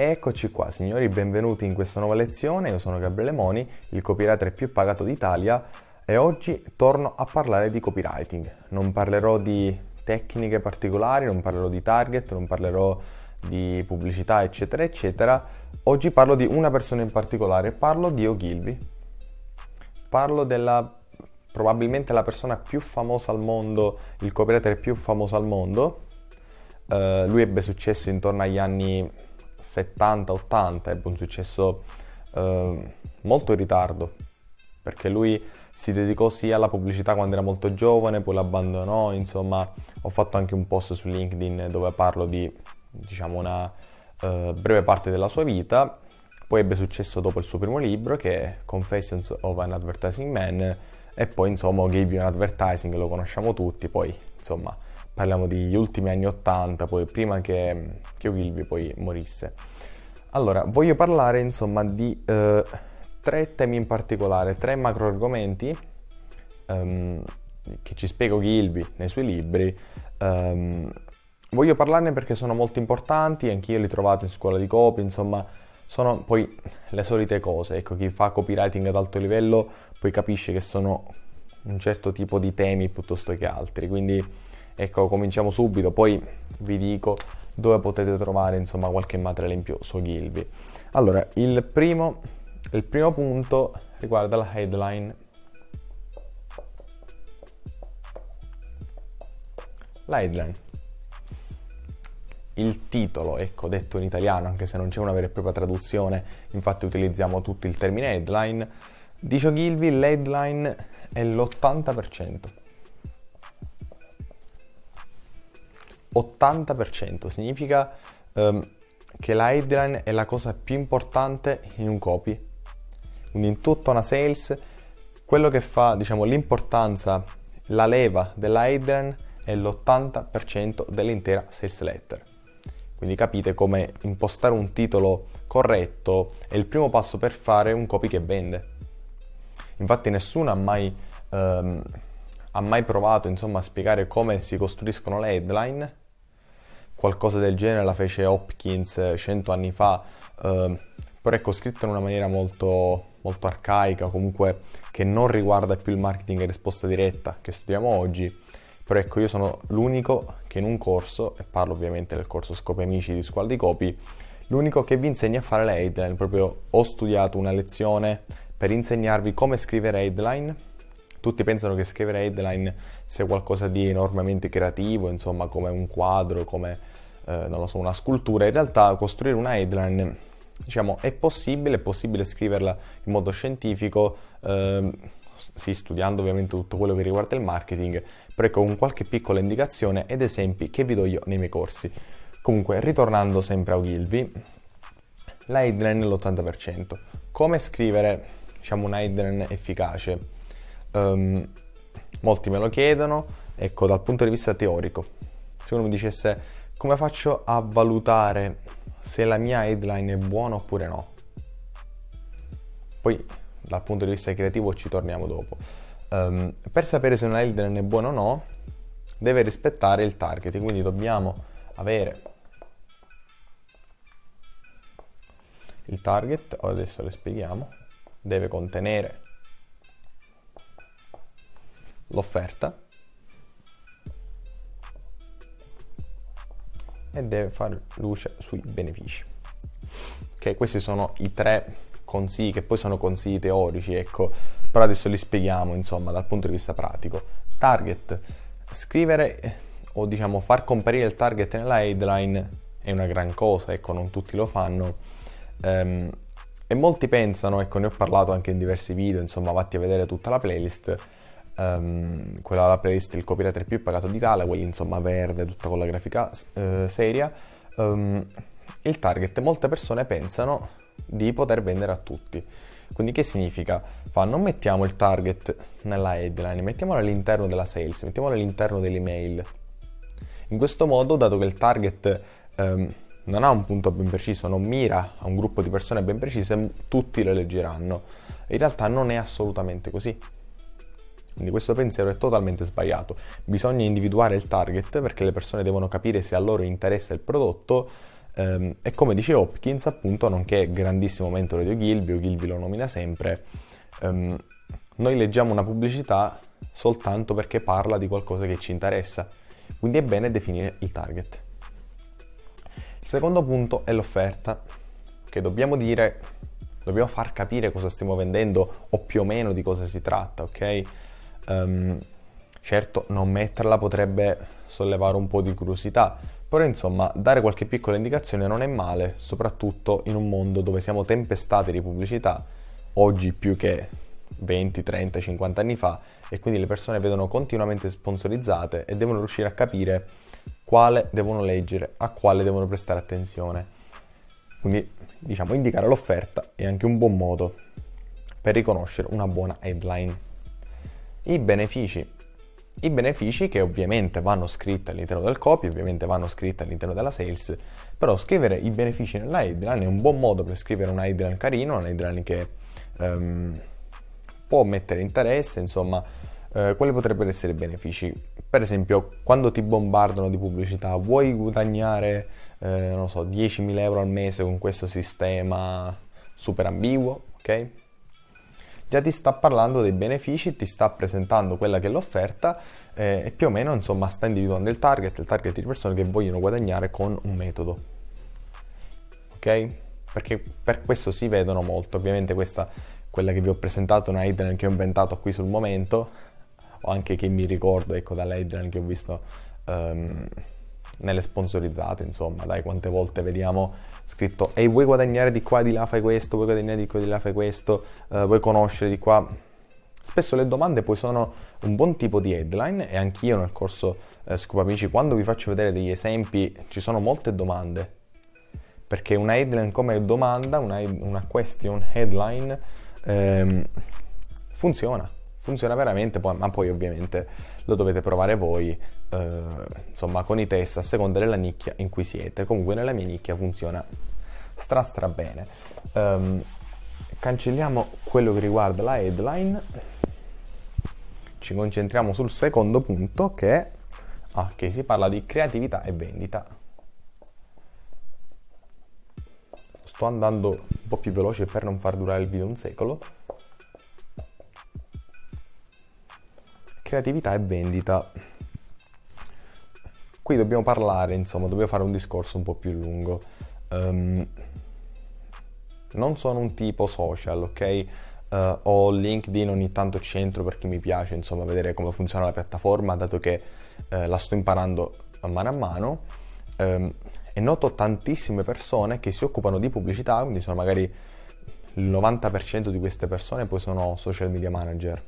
Eccoci qua signori, benvenuti in questa nuova lezione, io sono Gabriele Moni, il copywriter più pagato d'Italia e oggi torno a parlare di copywriting. Non parlerò di tecniche particolari, non parlerò di target, non parlerò di pubblicità eccetera eccetera. Oggi parlo di una persona in particolare, parlo di Ogilvy. Parlo della probabilmente la persona più famosa al mondo, il copywriter più famoso al mondo. Uh, lui ebbe successo intorno agli anni 70-80 ebbe un successo eh, molto in ritardo perché lui si dedicò sia alla pubblicità quando era molto giovane, poi l'abbandonò, insomma ho fatto anche un post su LinkedIn dove parlo di diciamo una eh, breve parte della sua vita, poi ebbe successo dopo il suo primo libro che è Confessions of an Advertising Man e poi insomma Gave You an Advertising, lo conosciamo tutti, poi insomma parliamo degli ultimi anni 80, poi prima che, che Ogilvy poi morisse. Allora, voglio parlare insomma di eh, tre temi in particolare, tre macro argomenti um, che ci spiega Ogilvy nei suoi libri. Um, voglio parlarne perché sono molto importanti, anch'io li ho trovati in scuola di copy, insomma sono poi le solite cose. Ecco, chi fa copywriting ad alto livello poi capisce che sono un certo tipo di temi piuttosto che altri, quindi Ecco, cominciamo subito, poi vi dico dove potete trovare insomma qualche materiale in più su Gilby. Allora, il primo, il primo punto riguarda la headline. La headline. Il titolo, ecco, detto in italiano, anche se non c'è una vera e propria traduzione, infatti utilizziamo tutto il termine headline. Dice Gilby, l'headline è l'80%. 80% significa um, che la headline è la cosa più importante in un copy. Quindi in tutta una sales, quello che fa, diciamo, l'importanza, la leva della headline è l'80% dell'intera sales letter. Quindi capite come impostare un titolo corretto è il primo passo per fare un copy che vende. Infatti nessuno ha mai, um, ha mai provato insomma, a spiegare come si costruiscono le headline qualcosa del genere la fece Hopkins cento anni fa, eh, però ecco scritto in una maniera molto, molto arcaica, comunque che non riguarda più il marketing e risposta diretta che studiamo oggi, però ecco io sono l'unico che in un corso, e parlo ovviamente del corso Scopi Amici di Squal di Copy, l'unico che vi insegna a fare le headline, proprio ho studiato una lezione per insegnarvi come scrivere headline, tutti pensano che scrivere headline sia qualcosa di enormemente creativo, insomma come un quadro, come eh, non lo so, una scultura, in realtà costruire una headline diciamo, è possibile, è possibile scriverla in modo scientifico, eh, sì, studiando ovviamente tutto quello che riguarda il marketing, però con qualche piccola indicazione ed esempi che vi do io nei miei corsi. Comunque, ritornando sempre a Ogilvy, la headline è l'80%. Come scrivere, diciamo, una headline efficace? Um, molti me lo chiedono, ecco, dal punto di vista teorico. Se uno mi dicesse come faccio a valutare se la mia headline è buona oppure no? Poi dal punto di vista creativo ci torniamo dopo. Um, per sapere se una headline è buona o no, deve rispettare il target, quindi dobbiamo avere il target, adesso lo spieghiamo, deve contenere l'offerta e deve fare luce sui benefici. Ok, questi sono i tre consigli che poi sono consigli teorici, ecco, però adesso li spieghiamo insomma dal punto di vista pratico. Target, scrivere o diciamo far comparire il target nella headline è una gran cosa, ecco, non tutti lo fanno. Um, e molti pensano, ecco, ne ho parlato anche in diversi video, insomma, vatti a vedere tutta la playlist um, quella la playlist il copywriter più pagato d'Italia, quelli insomma verde, tutta con la grafica uh, seria, um, il target, molte persone pensano di poter vendere a tutti. Quindi che significa? Fa, non mettiamo il target nella headline, mettiamolo all'interno della sales, mettiamolo all'interno dell'email. In questo modo, dato che il target um, non ha un punto ben preciso, non mira a un gruppo di persone ben precise, tutti lo leggeranno. In realtà non è assolutamente così. Quindi questo pensiero è totalmente sbagliato. Bisogna individuare il target perché le persone devono capire se a loro interessa il prodotto Um, e come dice Hopkins, appunto, nonché grandissimo mentore di Ogilvy, Ogilvy lo nomina sempre, um, noi leggiamo una pubblicità soltanto perché parla di qualcosa che ci interessa, quindi è bene definire il target. Il secondo punto è l'offerta, che dobbiamo dire, dobbiamo far capire cosa stiamo vendendo o più o meno di cosa si tratta, ok? Um, certo, non metterla potrebbe sollevare un po' di curiosità, però insomma, dare qualche piccola indicazione non è male, soprattutto in un mondo dove siamo tempestati di pubblicità, oggi più che 20, 30, 50 anni fa, e quindi le persone vedono continuamente sponsorizzate e devono riuscire a capire quale devono leggere, a quale devono prestare attenzione. Quindi, diciamo, indicare l'offerta è anche un buon modo per riconoscere una buona headline. I benefici i benefici che ovviamente vanno scritti all'interno del copy, ovviamente vanno scritti all'interno della sales, però scrivere i benefici nella headline è un buon modo per scrivere una headline carina, una headline che um, può mettere interesse, insomma, eh, quali potrebbero essere i benefici? Per esempio, quando ti bombardano di pubblicità, vuoi guadagnare, eh, non so, 10.000 euro al mese con questo sistema super ambiguo, ok? Già ti sta parlando dei benefici, ti sta presentando quella che è l'offerta eh, e più o meno insomma sta individuando il target, il target di persone che vogliono guadagnare con un metodo. Ok? Perché per questo si vedono molto, ovviamente questa quella che vi ho presentato è una headline che ho inventato qui sul momento o anche che mi ricordo ecco dalla headline che ho visto um, nelle sponsorizzate insomma dai quante volte vediamo scritto ehi vuoi guadagnare di qua di là fai questo, vuoi guadagnare di qua di là fai questo, uh, vuoi conoscere di qua. Spesso le domande poi sono un buon tipo di headline e anch'io nel corso eh, Scoop Amici quando vi faccio vedere degli esempi ci sono molte domande perché una headline come domanda, una, una question headline ehm, funziona, funziona veramente, ma poi ovviamente lo dovete provare voi, eh, insomma, con i test a seconda della nicchia in cui siete. Comunque nella mia nicchia funziona stra stra bene. Um, cancelliamo quello che riguarda la headline. Ci concentriamo sul secondo punto che, ah, che si parla di creatività e vendita. Sto andando un po' più veloce per non far durare il video un secolo. Creatività e vendita. Qui dobbiamo parlare, insomma, dobbiamo fare un discorso un po' più lungo. Um, non sono un tipo social, ok? Uh, ho LinkedIn ogni tanto centro perché mi piace, insomma, vedere come funziona la piattaforma, dato che uh, la sto imparando a mano a mano. Um, e noto tantissime persone che si occupano di pubblicità, quindi sono magari il 90% di queste persone poi sono social media manager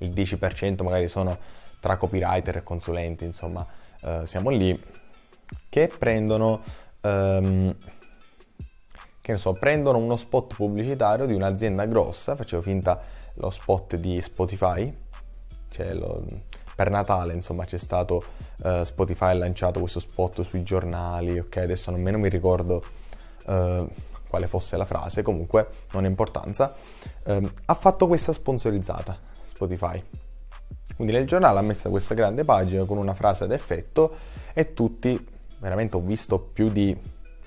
il 10% magari sono tra copywriter e consulenti, insomma, eh, siamo lì, che prendono, ehm, che ne so, prendono uno spot pubblicitario di un'azienda grossa, facevo finta lo spot di Spotify, cioè lo, per Natale insomma c'è stato uh, Spotify ha lanciato questo spot sui giornali ok adesso nemmeno mi ricordo uh, quale fosse la frase comunque non ha importanza uh, ha fatto questa sponsorizzata Spotify. Quindi nel giornale ha messo questa grande pagina con una frase ad effetto e tutti, veramente ho visto più di,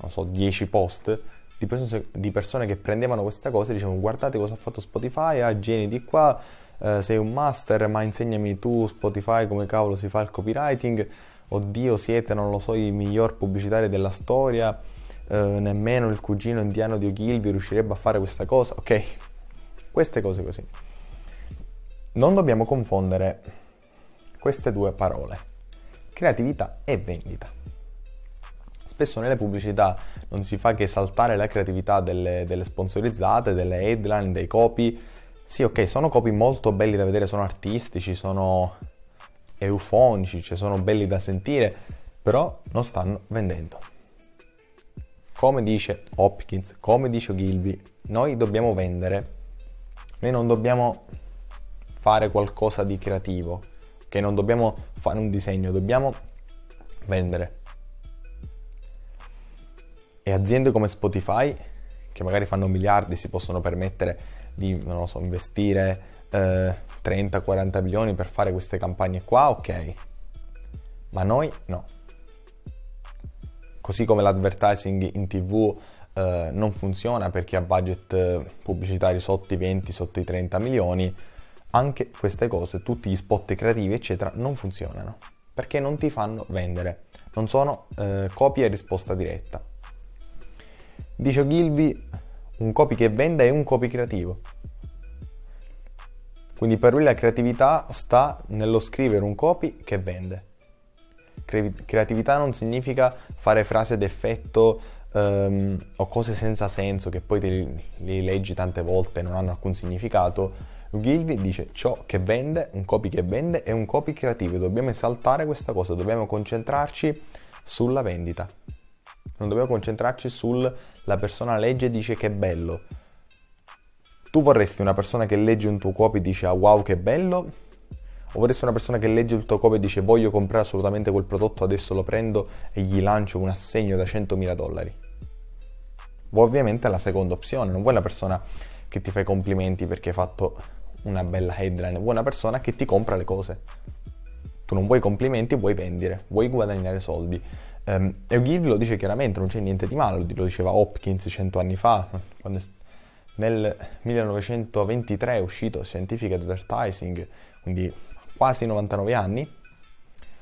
non so, 10 post di persone, di persone che prendevano questa cosa e dicevano guardate cosa ha fatto Spotify, ah Geni di qua, eh, sei un master ma insegnami tu Spotify come cavolo si fa il copywriting, oddio siete non lo so i miglior pubblicitari della storia, eh, nemmeno il cugino indiano di Ogilvy riuscirebbe a fare questa cosa, ok? Queste cose così non dobbiamo confondere queste due parole, creatività e vendita. Spesso nelle pubblicità non si fa che saltare la creatività delle, delle sponsorizzate, delle headline, dei copy. Sì, ok, sono copy molto belli da vedere, sono artistici, sono eufonici, cioè sono belli da sentire, però non stanno vendendo. Come dice Hopkins, come dice Ogilvy, noi dobbiamo vendere, noi non dobbiamo fare qualcosa di creativo, che non dobbiamo fare un disegno, dobbiamo vendere. E aziende come Spotify, che magari fanno miliardi, si possono permettere di, non lo so, investire eh, 30-40 milioni per fare queste campagne qua, ok. Ma noi no. così come l'advertising in tv eh, non funziona perché ha budget eh, pubblicitari sotto i 20, sotto i 30 milioni, anche queste cose, tutti gli spot creativi, eccetera, non funzionano perché non ti fanno vendere, non sono eh, copia e risposta diretta. Dice Ogilvy, un copy che vende è un copy creativo. Quindi per lui la creatività sta nello scrivere un copy che vende. Creatività non significa fare frasi d'effetto um, o cose senza senso che poi li, li leggi tante volte e non hanno alcun significato. Gilvi dice ciò che vende, un copy che vende è un copy creativo, dobbiamo esaltare questa cosa, dobbiamo concentrarci sulla vendita. Non dobbiamo concentrarci sulla persona legge e dice che è bello. Tu vorresti una persona che legge un tuo copy e dice ah wow che bello? O vorresti una persona che legge il tuo copy e dice voglio comprare assolutamente quel prodotto, adesso lo prendo e gli lancio un assegno da 100.000 dollari? Ovviamente la seconda opzione, non vuoi una persona che ti fa i complimenti perché hai fatto una bella headline, vuoi una persona che ti compra le cose. Tu non vuoi complimenti, vuoi vendere, vuoi guadagnare soldi. Um, Eugene lo dice chiaramente, non c'è niente di male, lo diceva Hopkins cento anni fa, quando nel 1923 è uscito Scientific Advertising, quindi quasi 99 anni,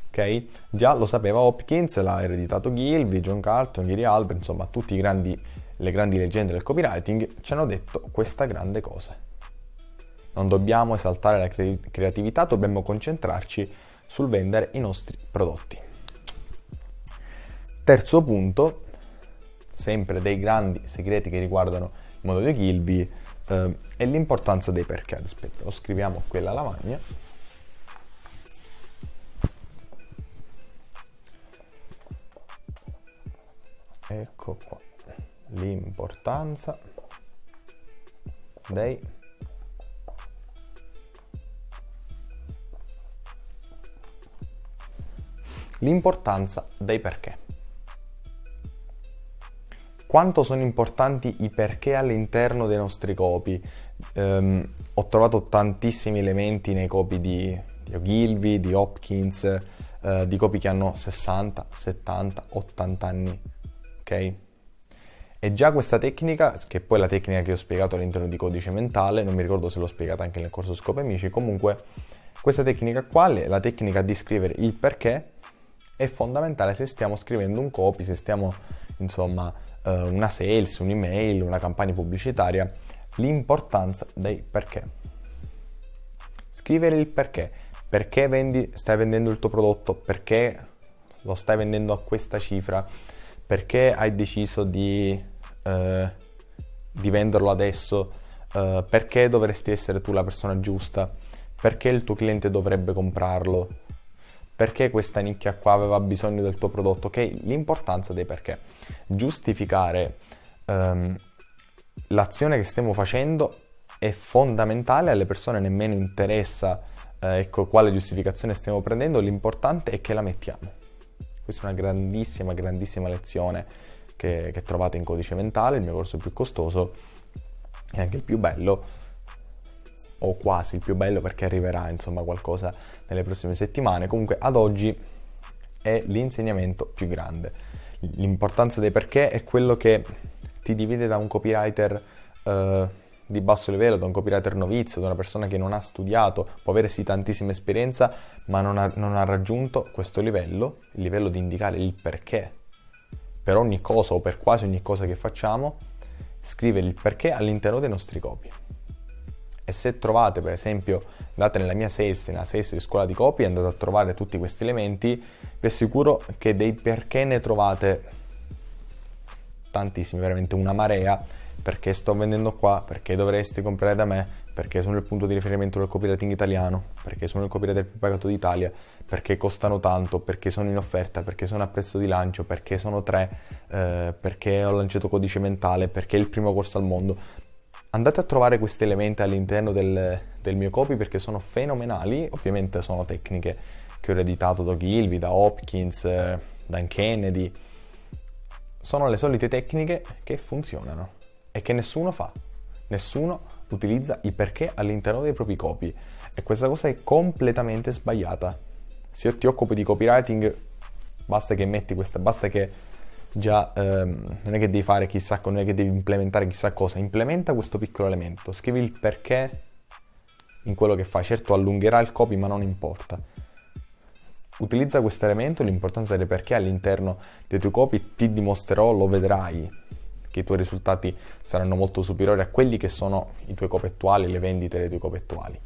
ok? Già lo sapeva Hopkins, l'ha ereditato Gilby, John Carlton, Gary Albert, insomma tutte le grandi leggende del copywriting ci hanno detto questa grande cosa. Non dobbiamo esaltare la cre- creatività, dobbiamo concentrarci sul vendere i nostri prodotti. Terzo punto, sempre dei grandi segreti che riguardano il modo di Gilby, eh, è l'importanza dei perché. Aspetta, lo scriviamo qui alla lavagna. Ecco qua, l'importanza dei l'importanza dei perché. Quanto sono importanti i perché all'interno dei nostri copy? Um, ho trovato tantissimi elementi nei copy di, di Ogilvy, di Hopkins, uh, di copy che hanno 60, 70, 80 anni. Ok? E già questa tecnica, che poi è la tecnica che ho spiegato all'interno di codice mentale, non mi ricordo se l'ho spiegata anche nel corso Scope Amici, comunque questa tecnica qua è la tecnica di scrivere il perché è fondamentale se stiamo scrivendo un copy, se stiamo insomma eh, una sales, un'email, una campagna pubblicitaria, l'importanza dei perché. Scrivere il perché. Perché vendi, stai vendendo il tuo prodotto? Perché lo stai vendendo a questa cifra? Perché hai deciso di, eh, di venderlo adesso? Eh, perché dovresti essere tu la persona giusta? Perché il tuo cliente dovrebbe comprarlo? Perché questa nicchia qua aveva bisogno del tuo prodotto, ok? L'importanza dei perché. Giustificare um, l'azione che stiamo facendo è fondamentale, alle persone nemmeno interessa eh, ecco quale giustificazione stiamo prendendo, l'importante è che la mettiamo. Questa è una grandissima, grandissima lezione che, che trovate in codice mentale, il mio corso più costoso e anche il più bello o quasi il più bello perché arriverà insomma qualcosa nelle prossime settimane. Comunque ad oggi è l'insegnamento più grande. L'importanza dei perché è quello che ti divide da un copywriter eh, di basso livello, da un copywriter novizio, da una persona che non ha studiato, può avere sì tantissima esperienza, ma non ha, non ha raggiunto questo livello, il livello di indicare il perché per ogni cosa o per quasi ogni cosa che facciamo, scrivere il perché all'interno dei nostri copy. E se trovate, per esempio, andate nella mia sales, nella sales di scuola di copy, andate a trovare tutti questi elementi, vi assicuro che dei perché ne trovate tantissimi, veramente una marea, perché sto vendendo qua, perché dovresti comprare da me, perché sono il punto di riferimento del copywriting italiano, perché sono il copywriter più pagato d'Italia, perché costano tanto, perché sono in offerta, perché sono a prezzo di lancio, perché sono tre, eh, perché ho lanciato codice mentale, perché è il primo corso al mondo andate a trovare questi elementi all'interno del, del, mio copy perché sono fenomenali, ovviamente sono tecniche che ho ereditato da Gilby, da Hopkins, eh, da Kennedy, sono le solite tecniche che funzionano e che nessuno fa, nessuno utilizza i perché all'interno dei propri copy. E questa cosa è completamente sbagliata. Se io ti occupi di copywriting basta che metti questa, basta che già ehm, non è che devi fare chissà cosa, non è che devi implementare chissà cosa, implementa questo piccolo elemento, scrivi il perché in quello che fai, certo allungherà il copy ma non importa. Utilizza questo elemento, l'importanza del perché all'interno dei tuoi copy. Ti dimostrerò, lo vedrai, che i tuoi risultati saranno molto superiori a quelli che sono i tuoi copy attuali, le vendite dei tuoi copy attuali.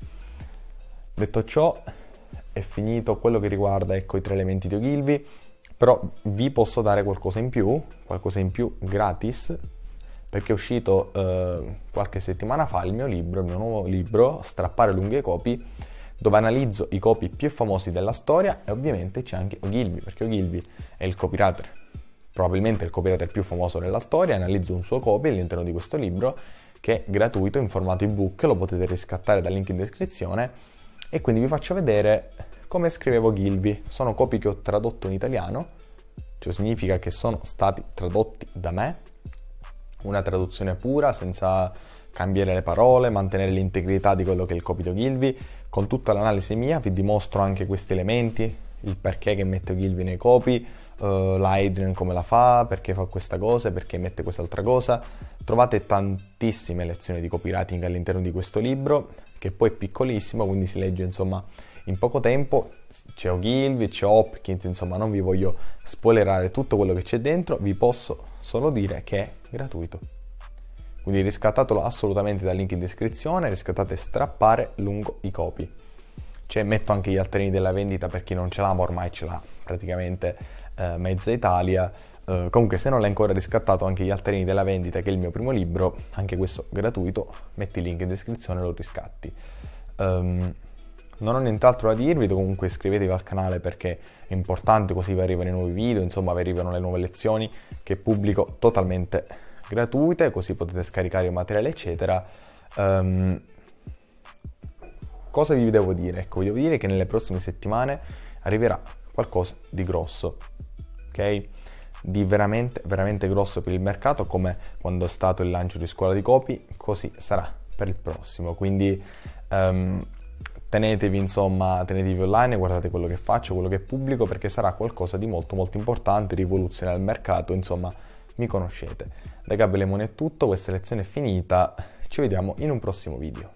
Detto ciò, è finito. Quello che riguarda ecco, i tre elementi di Ogilvy però vi posso dare qualcosa in più, qualcosa in più gratis, perché è uscito eh, qualche settimana fa il mio libro, il mio nuovo libro, Strappare lunghe copie, dove analizzo i copy più famosi della storia e ovviamente c'è anche Ogilvy, perché Ogilvy è il copywriter, probabilmente il copywriter più famoso della storia, analizzo un suo copy all'interno di questo libro che è gratuito in formato ebook, lo potete riscattare dal link in descrizione e quindi vi faccio vedere come scrivevo Gilby. Sono copie che ho tradotto in italiano, cioè significa che sono stati tradotti da me, una traduzione pura, senza cambiare le parole, mantenere l'integrità di quello che è il copy di Ogilvy. Con tutta l'analisi mia vi dimostro anche questi elementi, il perché che mette Ogilvy nei copy, uh, la Adrian come la fa, perché fa questa cosa, perché mette quest'altra cosa. Trovate tantissime lezioni di copywriting all'interno di questo libro, che poi è piccolissimo, quindi si legge insomma in poco tempo c'è Ogilvy, c'è Hopkins, insomma non vi voglio spoilerare tutto quello che c'è dentro, vi posso solo dire che è gratuito. Quindi riscattatelo assolutamente dal link in descrizione, riscattate strappare lungo i copi. Cioè metto anche gli alterini della vendita per chi non ce l'ha, ma ormai ce l'ha praticamente eh, mezza Italia. Uh, comunque se non l'hai ancora riscattato anche gli alterini della vendita che è il mio primo libro anche questo gratuito metti il link in descrizione e lo riscatti um, non ho nient'altro da dirvi, comunque iscrivetevi al canale perché è importante così vi arrivano i nuovi video, insomma vi arrivano le nuove lezioni che pubblico totalmente gratuite, così potete scaricare il materiale eccetera. Um, cosa vi devo dire? Ecco, vi devo dire che nelle prossime settimane arriverà qualcosa di grosso, ok? Di veramente, veramente grosso per il mercato, come quando è stato il lancio di scuola di copy, così sarà per il prossimo. Quindi um, tenetevi insomma, tenetevi online, guardate quello che faccio, quello che pubblico, perché sarà qualcosa di molto molto importante, rivoluzionerà il mercato, insomma, mi conoscete. Da Gabriele Lemone è tutto, questa lezione è finita, ci vediamo in un prossimo video.